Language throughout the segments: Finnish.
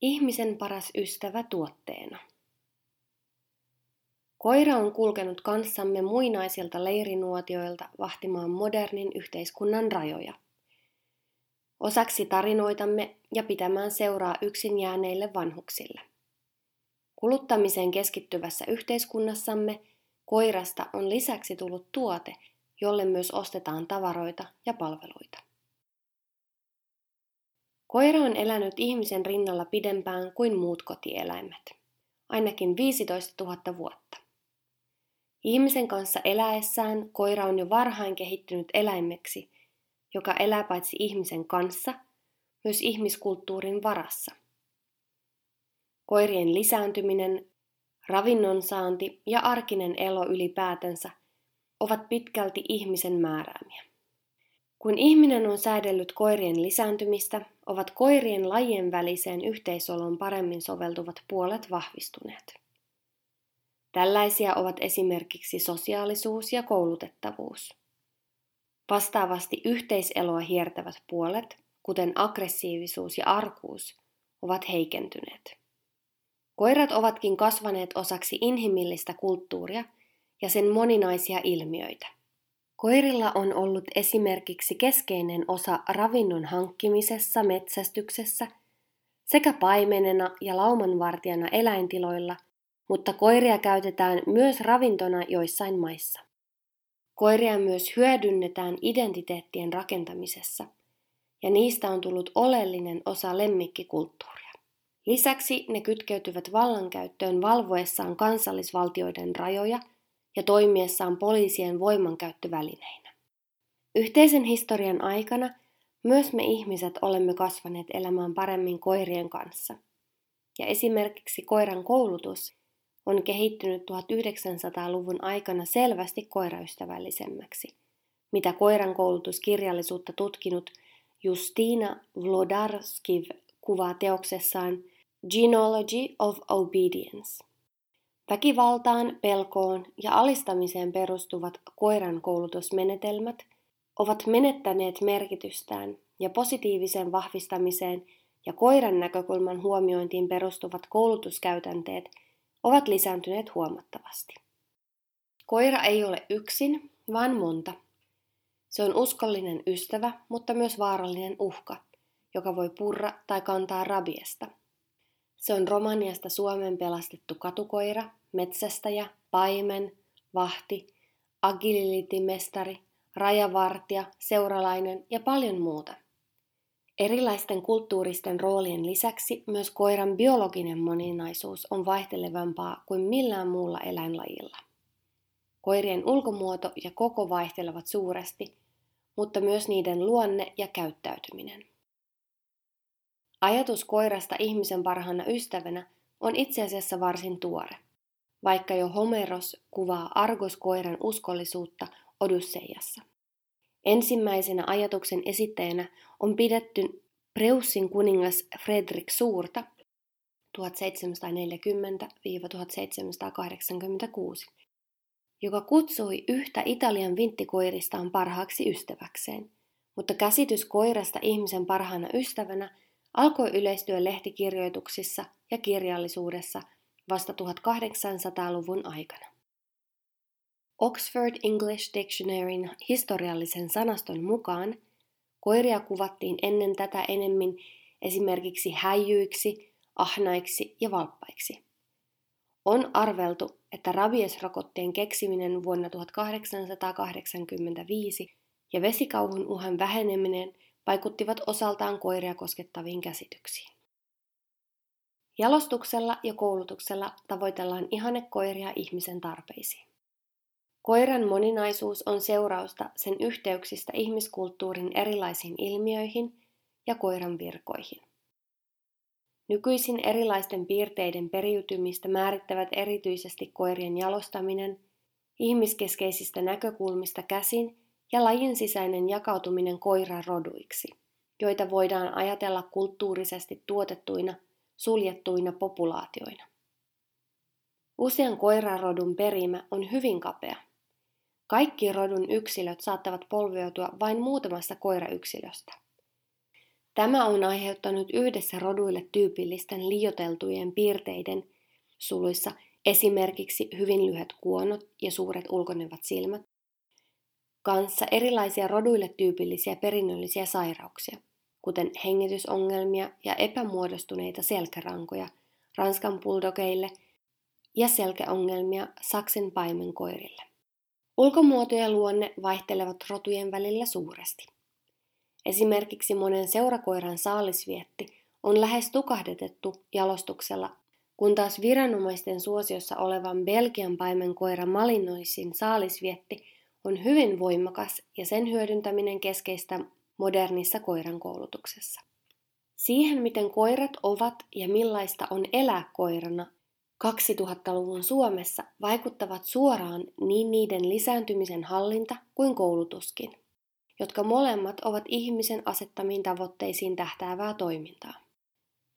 Ihmisen paras ystävä tuotteena. Koira on kulkenut kanssamme muinaisilta leirinuotioilta vahtimaan modernin yhteiskunnan rajoja. Osaksi tarinoitamme ja pitämään seuraa yksin jääneille vanhuksille. Kuluttamiseen keskittyvässä yhteiskunnassamme koirasta on lisäksi tullut tuote, jolle myös ostetaan tavaroita ja palveluita. Koira on elänyt ihmisen rinnalla pidempään kuin muut kotieläimet, ainakin 15 000 vuotta. Ihmisen kanssa eläessään koira on jo varhain kehittynyt eläimeksi, joka elää paitsi ihmisen kanssa, myös ihmiskulttuurin varassa. Koirien lisääntyminen, ravinnon saanti ja arkinen elo ylipäätänsä ovat pitkälti ihmisen määräämiä. Kun ihminen on säädellyt koirien lisääntymistä, ovat koirien lajien väliseen yhteisoloon paremmin soveltuvat puolet vahvistuneet. Tällaisia ovat esimerkiksi sosiaalisuus ja koulutettavuus. Vastaavasti yhteiseloa hiertävät puolet, kuten aggressiivisuus ja arkuus, ovat heikentyneet. Koirat ovatkin kasvaneet osaksi inhimillistä kulttuuria ja sen moninaisia ilmiöitä. Koirilla on ollut esimerkiksi keskeinen osa ravinnon hankkimisessa, metsästyksessä sekä paimenena ja laumanvartijana eläintiloilla, mutta koiria käytetään myös ravintona joissain maissa. Koiria myös hyödynnetään identiteettien rakentamisessa, ja niistä on tullut oleellinen osa lemmikkikulttuuria. Lisäksi ne kytkeytyvät vallankäyttöön valvoessaan kansallisvaltioiden rajoja – ja toimiessaan poliisien voimankäyttövälineinä. Yhteisen historian aikana myös me ihmiset olemme kasvaneet elämään paremmin koirien kanssa. Ja esimerkiksi koiran koulutus on kehittynyt 1900-luvun aikana selvästi koiraystävällisemmäksi, mitä koiran koulutuskirjallisuutta tutkinut Justina Vlodarskiv kuvaa teoksessaan Genealogy of Obedience. Väkivaltaan, pelkoon ja alistamiseen perustuvat koiran koulutusmenetelmät ovat menettäneet merkitystään ja positiiviseen vahvistamiseen ja koiran näkökulman huomiointiin perustuvat koulutuskäytänteet ovat lisääntyneet huomattavasti. Koira ei ole yksin, vaan monta. Se on uskollinen ystävä, mutta myös vaarallinen uhka, joka voi purra tai kantaa rabiesta – se on Romaniasta Suomen pelastettu katukoira, metsästäjä, paimen, vahti, agilitimestari, rajavartija, seuralainen ja paljon muuta. Erilaisten kulttuuristen roolien lisäksi myös koiran biologinen moninaisuus on vaihtelevampaa kuin millään muulla eläinlajilla. Koirien ulkomuoto ja koko vaihtelevat suuresti, mutta myös niiden luonne ja käyttäytyminen. Ajatus koirasta ihmisen parhaana ystävänä on itse asiassa varsin tuore, vaikka jo Homeros kuvaa Argos-koiran uskollisuutta Odysseiassa. Ensimmäisenä ajatuksen esittäjänä on pidetty Preussin kuningas Fredrik Suurta 1740-1786, joka kutsui yhtä Italian vinttikoiristaan parhaaksi ystäväkseen, mutta käsitys koirasta ihmisen parhaana ystävänä – alkoi yleistyä lehtikirjoituksissa ja kirjallisuudessa vasta 1800-luvun aikana. Oxford English Dictionaryn historiallisen sanaston mukaan koiria kuvattiin ennen tätä enemmän esimerkiksi häijyiksi, ahnaiksi ja valppaiksi. On arveltu, että rabiesrokotteen keksiminen vuonna 1885 ja vesikauhun uhan väheneminen – vaikuttivat osaltaan koiria koskettaviin käsityksiin. Jalostuksella ja koulutuksella tavoitellaan ihannekoiria ihmisen tarpeisiin. Koiran moninaisuus on seurausta sen yhteyksistä ihmiskulttuurin erilaisiin ilmiöihin ja koiran virkoihin. Nykyisin erilaisten piirteiden periytymistä määrittävät erityisesti koirien jalostaminen, ihmiskeskeisistä näkökulmista käsin ja lajin sisäinen jakautuminen koiraroduiksi, joita voidaan ajatella kulttuurisesti tuotettuina, suljettuina populaatioina. Usean koirarodun perimä on hyvin kapea. Kaikki rodun yksilöt saattavat polveutua vain muutamasta koirayksilöstä. Tämä on aiheuttanut yhdessä roduille tyypillisten liioteltujen piirteiden suluissa esimerkiksi hyvin lyhyet kuonot ja suuret ulkonevat silmät, kanssa erilaisia roduille tyypillisiä perinnöllisiä sairauksia, kuten hengitysongelmia ja epämuodostuneita selkärankoja Ranskan buldogeille ja selkäongelmia Saksen paimenkoirille. Ulkomuoto ja luonne vaihtelevat rotujen välillä suuresti. Esimerkiksi monen seurakoiran saalisvietti on lähes tukahdetettu jalostuksella, kun taas viranomaisten suosiossa olevan Belgian paimenkoira Malinoisin saalisvietti on hyvin voimakas ja sen hyödyntäminen keskeistä modernissa koiran koulutuksessa. Siihen, miten koirat ovat ja millaista on elää koirana 2000-luvun Suomessa, vaikuttavat suoraan niin niiden lisääntymisen hallinta kuin koulutuskin jotka molemmat ovat ihmisen asettamiin tavoitteisiin tähtäävää toimintaa.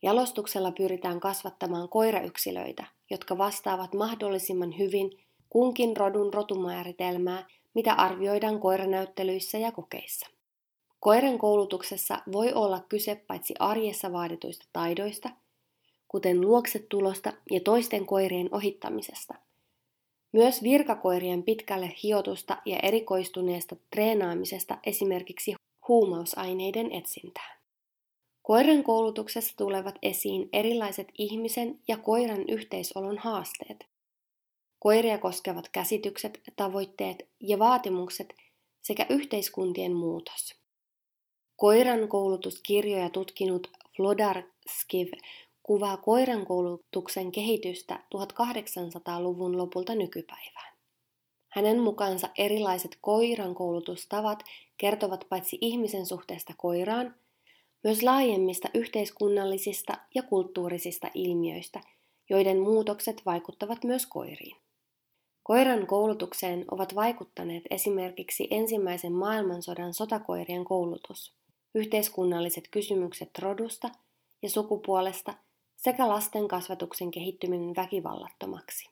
Jalostuksella pyritään kasvattamaan koirayksilöitä, jotka vastaavat mahdollisimman hyvin kunkin rodun rotumääritelmää, mitä arvioidaan koiranäyttelyissä ja kokeissa. Koiran koulutuksessa voi olla kyse paitsi arjessa vaadituista taidoista, kuten luoksetulosta ja toisten koirien ohittamisesta – myös virkakoirien pitkälle hiotusta ja erikoistuneesta treenaamisesta esimerkiksi huumausaineiden etsintään. Koiran koulutuksessa tulevat esiin erilaiset ihmisen ja koiran yhteisolon haasteet. Koiria koskevat käsitykset, tavoitteet ja vaatimukset sekä yhteiskuntien muutos. Koiran koulutuskirjoja tutkinut Flodar Skiv kuvaa koiran koulutuksen kehitystä 1800-luvun lopulta nykypäivään. Hänen mukaansa erilaiset koiran koulutustavat kertovat paitsi ihmisen suhteesta koiraan, myös laajemmista yhteiskunnallisista ja kulttuurisista ilmiöistä, joiden muutokset vaikuttavat myös koiriin. Koiran koulutukseen ovat vaikuttaneet esimerkiksi ensimmäisen maailmansodan sotakoirien koulutus, yhteiskunnalliset kysymykset rodusta ja sukupuolesta – sekä lasten kasvatuksen kehittyminen väkivallattomaksi.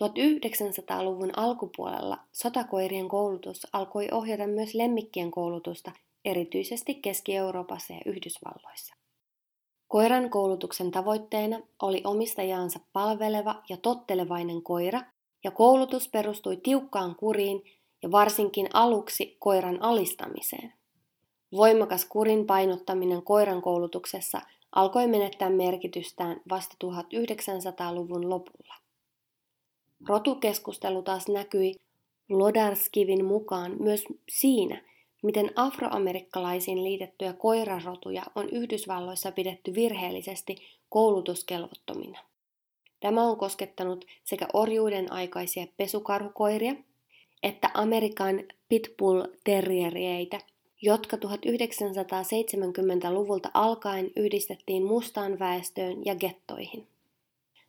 1900-luvun alkupuolella sotakoirien koulutus alkoi ohjata myös lemmikkien koulutusta erityisesti Keski-Euroopassa ja Yhdysvalloissa. Koiran koulutuksen tavoitteena oli omistajaansa palveleva ja tottelevainen koira, ja koulutus perustui tiukkaan kuriin ja varsinkin aluksi koiran alistamiseen. Voimakas kurin painottaminen koiran koulutuksessa alkoi menettää merkitystään vasta 1900-luvun lopulla. Rotukeskustelu taas näkyi Lodarskivin mukaan myös siinä, miten afroamerikkalaisiin liitettyjä koirarotuja on Yhdysvalloissa pidetty virheellisesti koulutuskelvottomina. Tämä on koskettanut sekä orjuuden aikaisia pesukarhukoiria että Amerikan pitbull terrierieitä – jotka 1970-luvulta alkaen yhdistettiin mustaan väestöön ja gettoihin.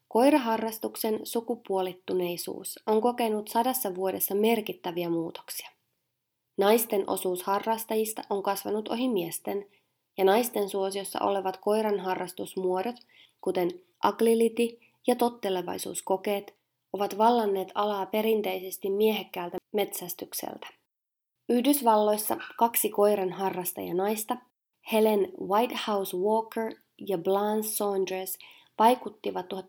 Koiraharrastuksen sukupuolittuneisuus on kokenut sadassa vuodessa merkittäviä muutoksia. Naisten osuus harrastajista on kasvanut ohi miesten, ja naisten suosiossa olevat koiran harrastusmuodot, kuten agility ja tottelevaisuuskokeet, ovat vallanneet alaa perinteisesti miehekkäältä metsästykseltä. Yhdysvalloissa kaksi koiran harrastajanaista, Helen Whitehouse Walker ja Blanche Saunders, vaikuttivat 1930-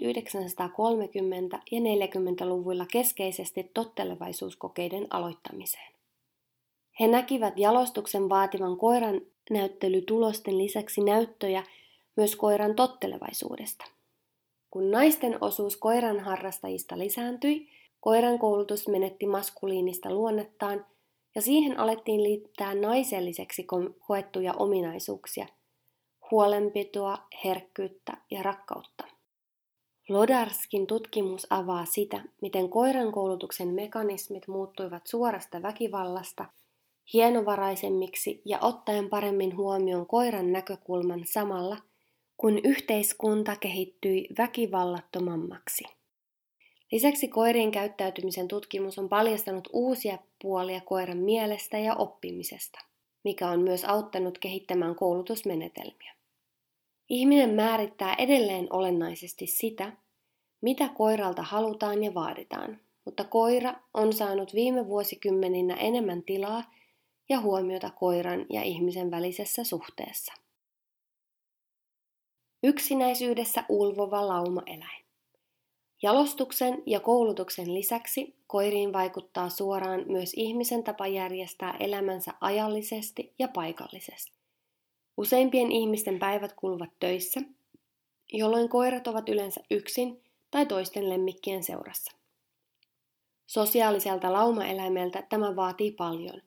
ja 40-luvuilla keskeisesti tottelevaisuuskokeiden aloittamiseen. He näkivät jalostuksen vaativan koiran näyttelytulosten lisäksi näyttöjä myös koiran tottelevaisuudesta. Kun naisten osuus koiran harrastajista lisääntyi, koiran koulutus menetti maskuliinista luonnettaan – ja siihen alettiin liittää naiselliseksi koettuja ominaisuuksia, huolenpitoa, herkkyyttä ja rakkautta. Lodarskin tutkimus avaa sitä, miten koiran koulutuksen mekanismit muuttuivat suorasta väkivallasta hienovaraisemmiksi ja ottaen paremmin huomioon koiran näkökulman samalla, kun yhteiskunta kehittyi väkivallattomammaksi. Lisäksi koirien käyttäytymisen tutkimus on paljastanut uusia puolia koiran mielestä ja oppimisesta, mikä on myös auttanut kehittämään koulutusmenetelmiä. Ihminen määrittää edelleen olennaisesti sitä, mitä koiralta halutaan ja vaaditaan, mutta koira on saanut viime vuosikymmeninä enemmän tilaa ja huomiota koiran ja ihmisen välisessä suhteessa. Yksinäisyydessä ulvova laumaeläin. Jalostuksen ja koulutuksen lisäksi koiriin vaikuttaa suoraan myös ihmisen tapa järjestää elämänsä ajallisesti ja paikallisesti. Useimpien ihmisten päivät kuluvat töissä, jolloin koirat ovat yleensä yksin tai toisten lemmikkien seurassa. Sosiaaliselta laumaeläimeltä tämä vaatii paljon,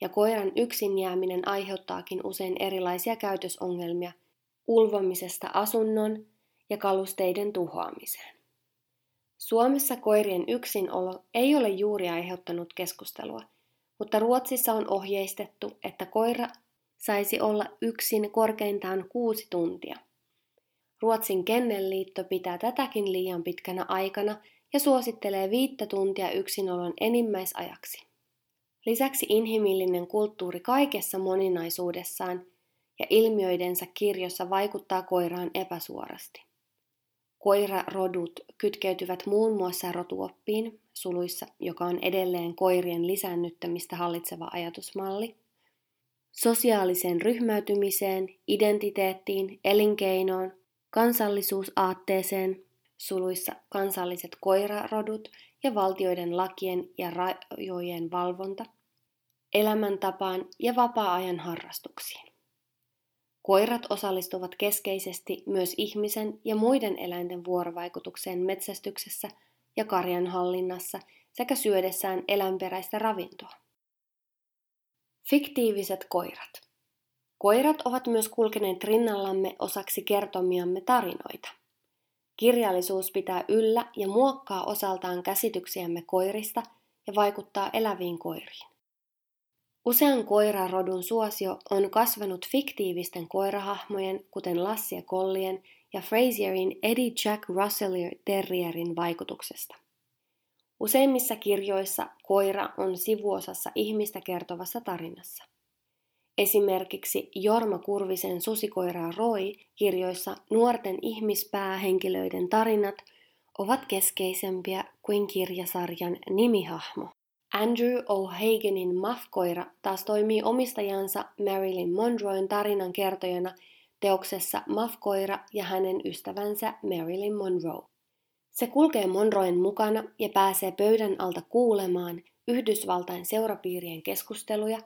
ja koiran yksin jääminen aiheuttaakin usein erilaisia käytösongelmia ulvomisesta asunnon ja kalusteiden tuhoamiseen. Suomessa koirien yksinolo ei ole juuri aiheuttanut keskustelua, mutta Ruotsissa on ohjeistettu, että koira saisi olla yksin korkeintaan kuusi tuntia. Ruotsin kennelliitto pitää tätäkin liian pitkänä aikana ja suosittelee viittä tuntia yksinolon enimmäisajaksi. Lisäksi inhimillinen kulttuuri kaikessa moninaisuudessaan ja ilmiöidensä kirjossa vaikuttaa koiraan epäsuorasti. Koirarodut kytkeytyvät muun muassa rotuoppiin, suluissa, joka on edelleen koirien lisännyttämistä hallitseva ajatusmalli, sosiaaliseen ryhmäytymiseen, identiteettiin, elinkeinoon, kansallisuusaatteeseen, suluissa kansalliset koirarodut ja valtioiden lakien ja rajojen valvonta, elämäntapaan ja vapaa-ajan harrastuksiin. Koirat osallistuvat keskeisesti myös ihmisen ja muiden eläinten vuorovaikutukseen metsästyksessä ja karjan hallinnassa sekä syödessään eläinperäistä ravintoa. Fiktiiviset koirat. Koirat ovat myös kulkeneet rinnallamme osaksi kertomiamme tarinoita. Kirjallisuus pitää yllä ja muokkaa osaltaan käsityksiämme koirista ja vaikuttaa eläviin koiriin. Usean koirarodun suosio on kasvanut fiktiivisten koirahahmojen, kuten Lassie ja Kollien ja Fraserin Eddie Jack Russell Terrierin vaikutuksesta. Useimmissa kirjoissa koira on sivuosassa ihmistä kertovassa tarinassa. Esimerkiksi Jorma Kurvisen Susikoira Roy kirjoissa nuorten ihmispäähenkilöiden tarinat ovat keskeisempiä kuin kirjasarjan nimihahmo. Andrew O'Hagenin Muff-koira taas toimii omistajansa Marilyn Monroen tarinan kertojana teoksessa Muff-koira ja hänen ystävänsä Marilyn Monroe. Se kulkee Monroen mukana ja pääsee pöydän alta kuulemaan Yhdysvaltain seurapiirien keskusteluja,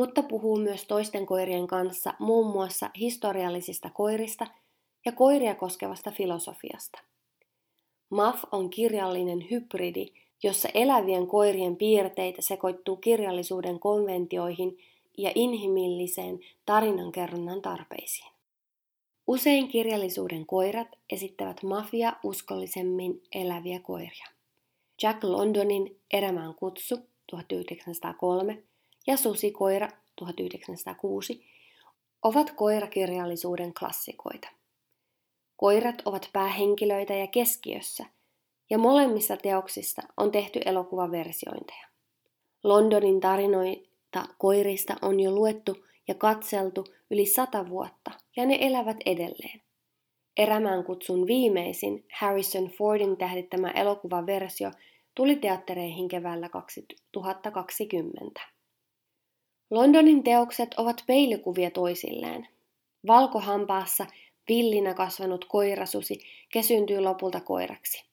mutta puhuu myös toisten koirien kanssa muun muassa historiallisista koirista ja koiria koskevasta filosofiasta. Muff on kirjallinen hybridi, jossa elävien koirien piirteitä sekoittuu kirjallisuuden konventioihin ja inhimilliseen tarinankerronnan tarpeisiin. Usein kirjallisuuden koirat esittävät mafia uskollisemmin eläviä koiria. Jack Londonin Erämään kutsu 1903 ja Susikoira 1906 ovat koirakirjallisuuden klassikoita. Koirat ovat päähenkilöitä ja keskiössä – ja molemmissa teoksissa on tehty elokuvaversiointeja. Londonin tarinoita koirista on jo luettu ja katseltu yli sata vuotta, ja ne elävät edelleen. Erämään kutsun viimeisin Harrison Fordin tähdittämä elokuvaversio tuli teattereihin keväällä 2020. Londonin teokset ovat peilikuvia toisilleen. Valkohampaassa villinä kasvanut koirasusi kesyntyy lopulta koiraksi.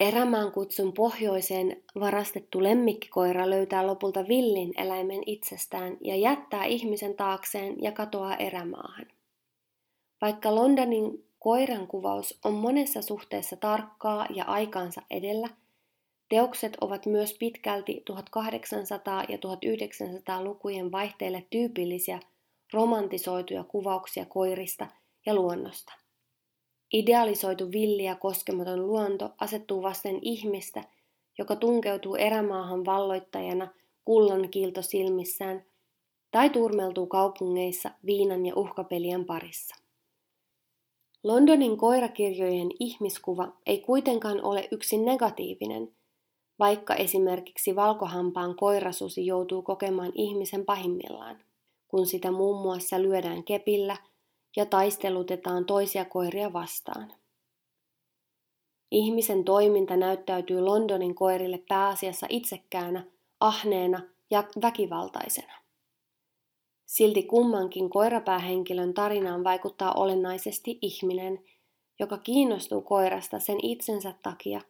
Erämaan kutsun pohjoiseen varastettu lemmikkikoira löytää lopulta villin eläimen itsestään ja jättää ihmisen taakseen ja katoaa erämaahan. Vaikka Londonin koiran kuvaus on monessa suhteessa tarkkaa ja aikaansa edellä, teokset ovat myös pitkälti 1800- ja 1900-lukujen vaihteille tyypillisiä romantisoituja kuvauksia koirista ja luonnosta. Idealisoitu villi ja koskematon luonto asettuu vasten ihmistä, joka tunkeutuu erämaahan valloittajana kullan kiilto silmissään tai turmeltuu kaupungeissa viinan ja uhkapelien parissa. Londonin koirakirjojen ihmiskuva ei kuitenkaan ole yksin negatiivinen, vaikka esimerkiksi valkohampaan koirasusi joutuu kokemaan ihmisen pahimmillaan, kun sitä muun muassa lyödään kepillä – ja taistelutetaan toisia koiria vastaan. Ihmisen toiminta näyttäytyy Londonin koirille pääasiassa itsekkäänä, ahneena ja väkivaltaisena. Silti kummankin koirapäähenkilön tarinaan vaikuttaa olennaisesti ihminen, joka kiinnostuu koirasta sen itsensä takia,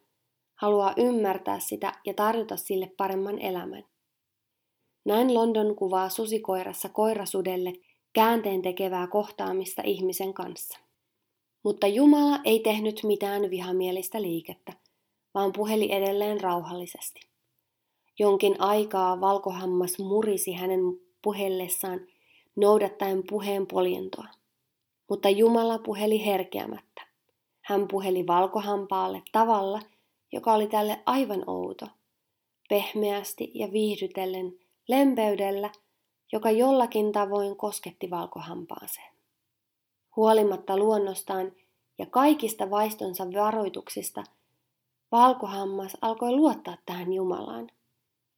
haluaa ymmärtää sitä ja tarjota sille paremman elämän. Näin London kuvaa susikoirassa koirasudelle käänteen tekevää kohtaamista ihmisen kanssa. Mutta Jumala ei tehnyt mitään vihamielistä liikettä, vaan puheli edelleen rauhallisesti. Jonkin aikaa valkohammas murisi hänen puhellessaan noudattaen puheen poljentoa. Mutta Jumala puheli herkeämättä. Hän puheli valkohampaalle tavalla, joka oli tälle aivan outo. Pehmeästi ja viihdytellen, lempeydellä, joka jollakin tavoin kosketti valkohampaaseen. Huolimatta luonnostaan ja kaikista vaistonsa varoituksista, valkohammas alkoi luottaa tähän Jumalaan.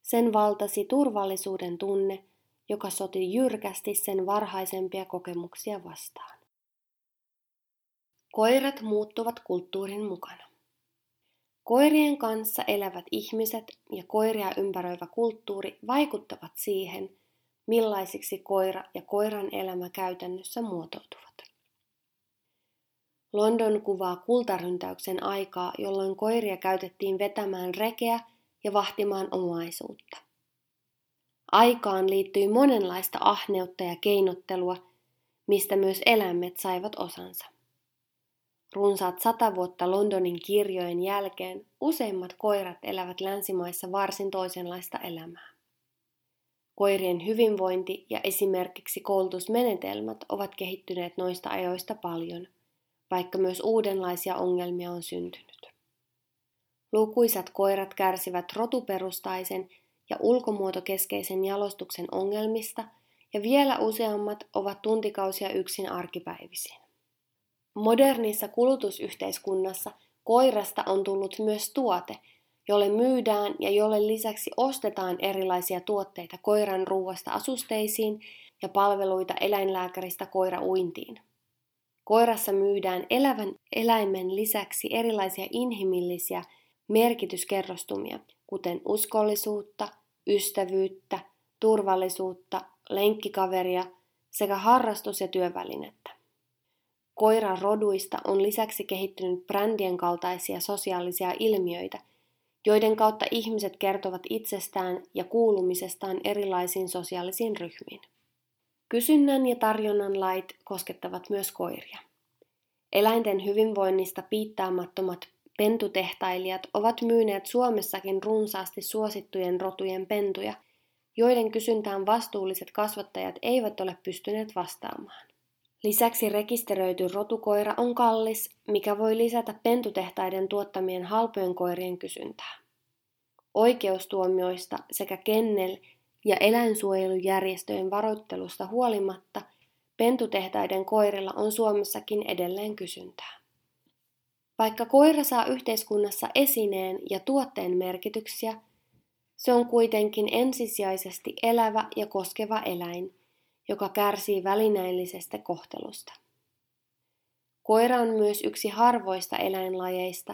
Sen valtasi turvallisuuden tunne, joka soti jyrkästi sen varhaisempia kokemuksia vastaan. Koirat muuttuvat kulttuurin mukana. Koirien kanssa elävät ihmiset ja koiria ympäröivä kulttuuri vaikuttavat siihen, millaisiksi koira ja koiran elämä käytännössä muotoutuvat. London kuvaa kultaryntäyksen aikaa, jolloin koiria käytettiin vetämään rekeä ja vahtimaan omaisuutta. Aikaan liittyi monenlaista ahneutta ja keinottelua, mistä myös eläimet saivat osansa. Runsaat sata vuotta Londonin kirjojen jälkeen useimmat koirat elävät länsimaissa varsin toisenlaista elämää. Koirien hyvinvointi ja esimerkiksi koulutusmenetelmät ovat kehittyneet noista ajoista paljon, vaikka myös uudenlaisia ongelmia on syntynyt. Lukuisat koirat kärsivät rotuperustaisen ja ulkomuotokeskeisen jalostuksen ongelmista ja vielä useammat ovat tuntikausia yksin arkipäivisin. Modernissa kulutusyhteiskunnassa koirasta on tullut myös tuote, jolle myydään ja jolle lisäksi ostetaan erilaisia tuotteita koiran ruuasta asusteisiin ja palveluita eläinlääkäristä koirauintiin. Koirassa myydään elävän eläimen lisäksi erilaisia inhimillisiä merkityskerrostumia, kuten uskollisuutta, ystävyyttä, turvallisuutta, lenkkikaveria sekä harrastus- ja työvälinettä. Koiran roduista on lisäksi kehittynyt brändien kaltaisia sosiaalisia ilmiöitä, joiden kautta ihmiset kertovat itsestään ja kuulumisestaan erilaisiin sosiaalisiin ryhmiin. Kysynnän ja tarjonnan lait koskettavat myös koiria. Eläinten hyvinvoinnista piittaamattomat pentutehtailijat ovat myyneet Suomessakin runsaasti suosittujen rotujen pentuja, joiden kysyntään vastuulliset kasvattajat eivät ole pystyneet vastaamaan. Lisäksi rekisteröity rotukoira on kallis, mikä voi lisätä pentutehtaiden tuottamien halpojen koirien kysyntää. Oikeustuomioista sekä kennel- ja eläinsuojelujärjestöjen varoittelusta huolimatta pentutehtaiden koirilla on Suomessakin edelleen kysyntää. Vaikka koira saa yhteiskunnassa esineen ja tuotteen merkityksiä, se on kuitenkin ensisijaisesti elävä ja koskeva eläin, joka kärsii välineellisestä kohtelusta. Koira on myös yksi harvoista eläinlajeista,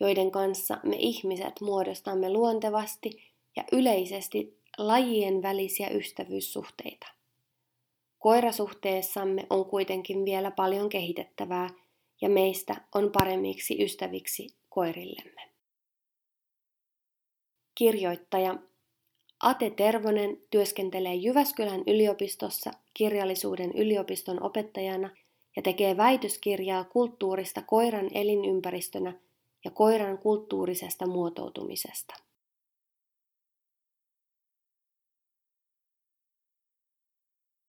joiden kanssa me ihmiset muodostamme luontevasti ja yleisesti lajien välisiä ystävyyssuhteita. Koirasuhteessamme on kuitenkin vielä paljon kehitettävää ja meistä on paremmiksi ystäviksi koirillemme. Kirjoittaja Ate Tervonen työskentelee Jyväskylän yliopistossa kirjallisuuden yliopiston opettajana ja tekee väitöskirjaa kulttuurista koiran elinympäristönä ja koiran kulttuurisesta muotoutumisesta.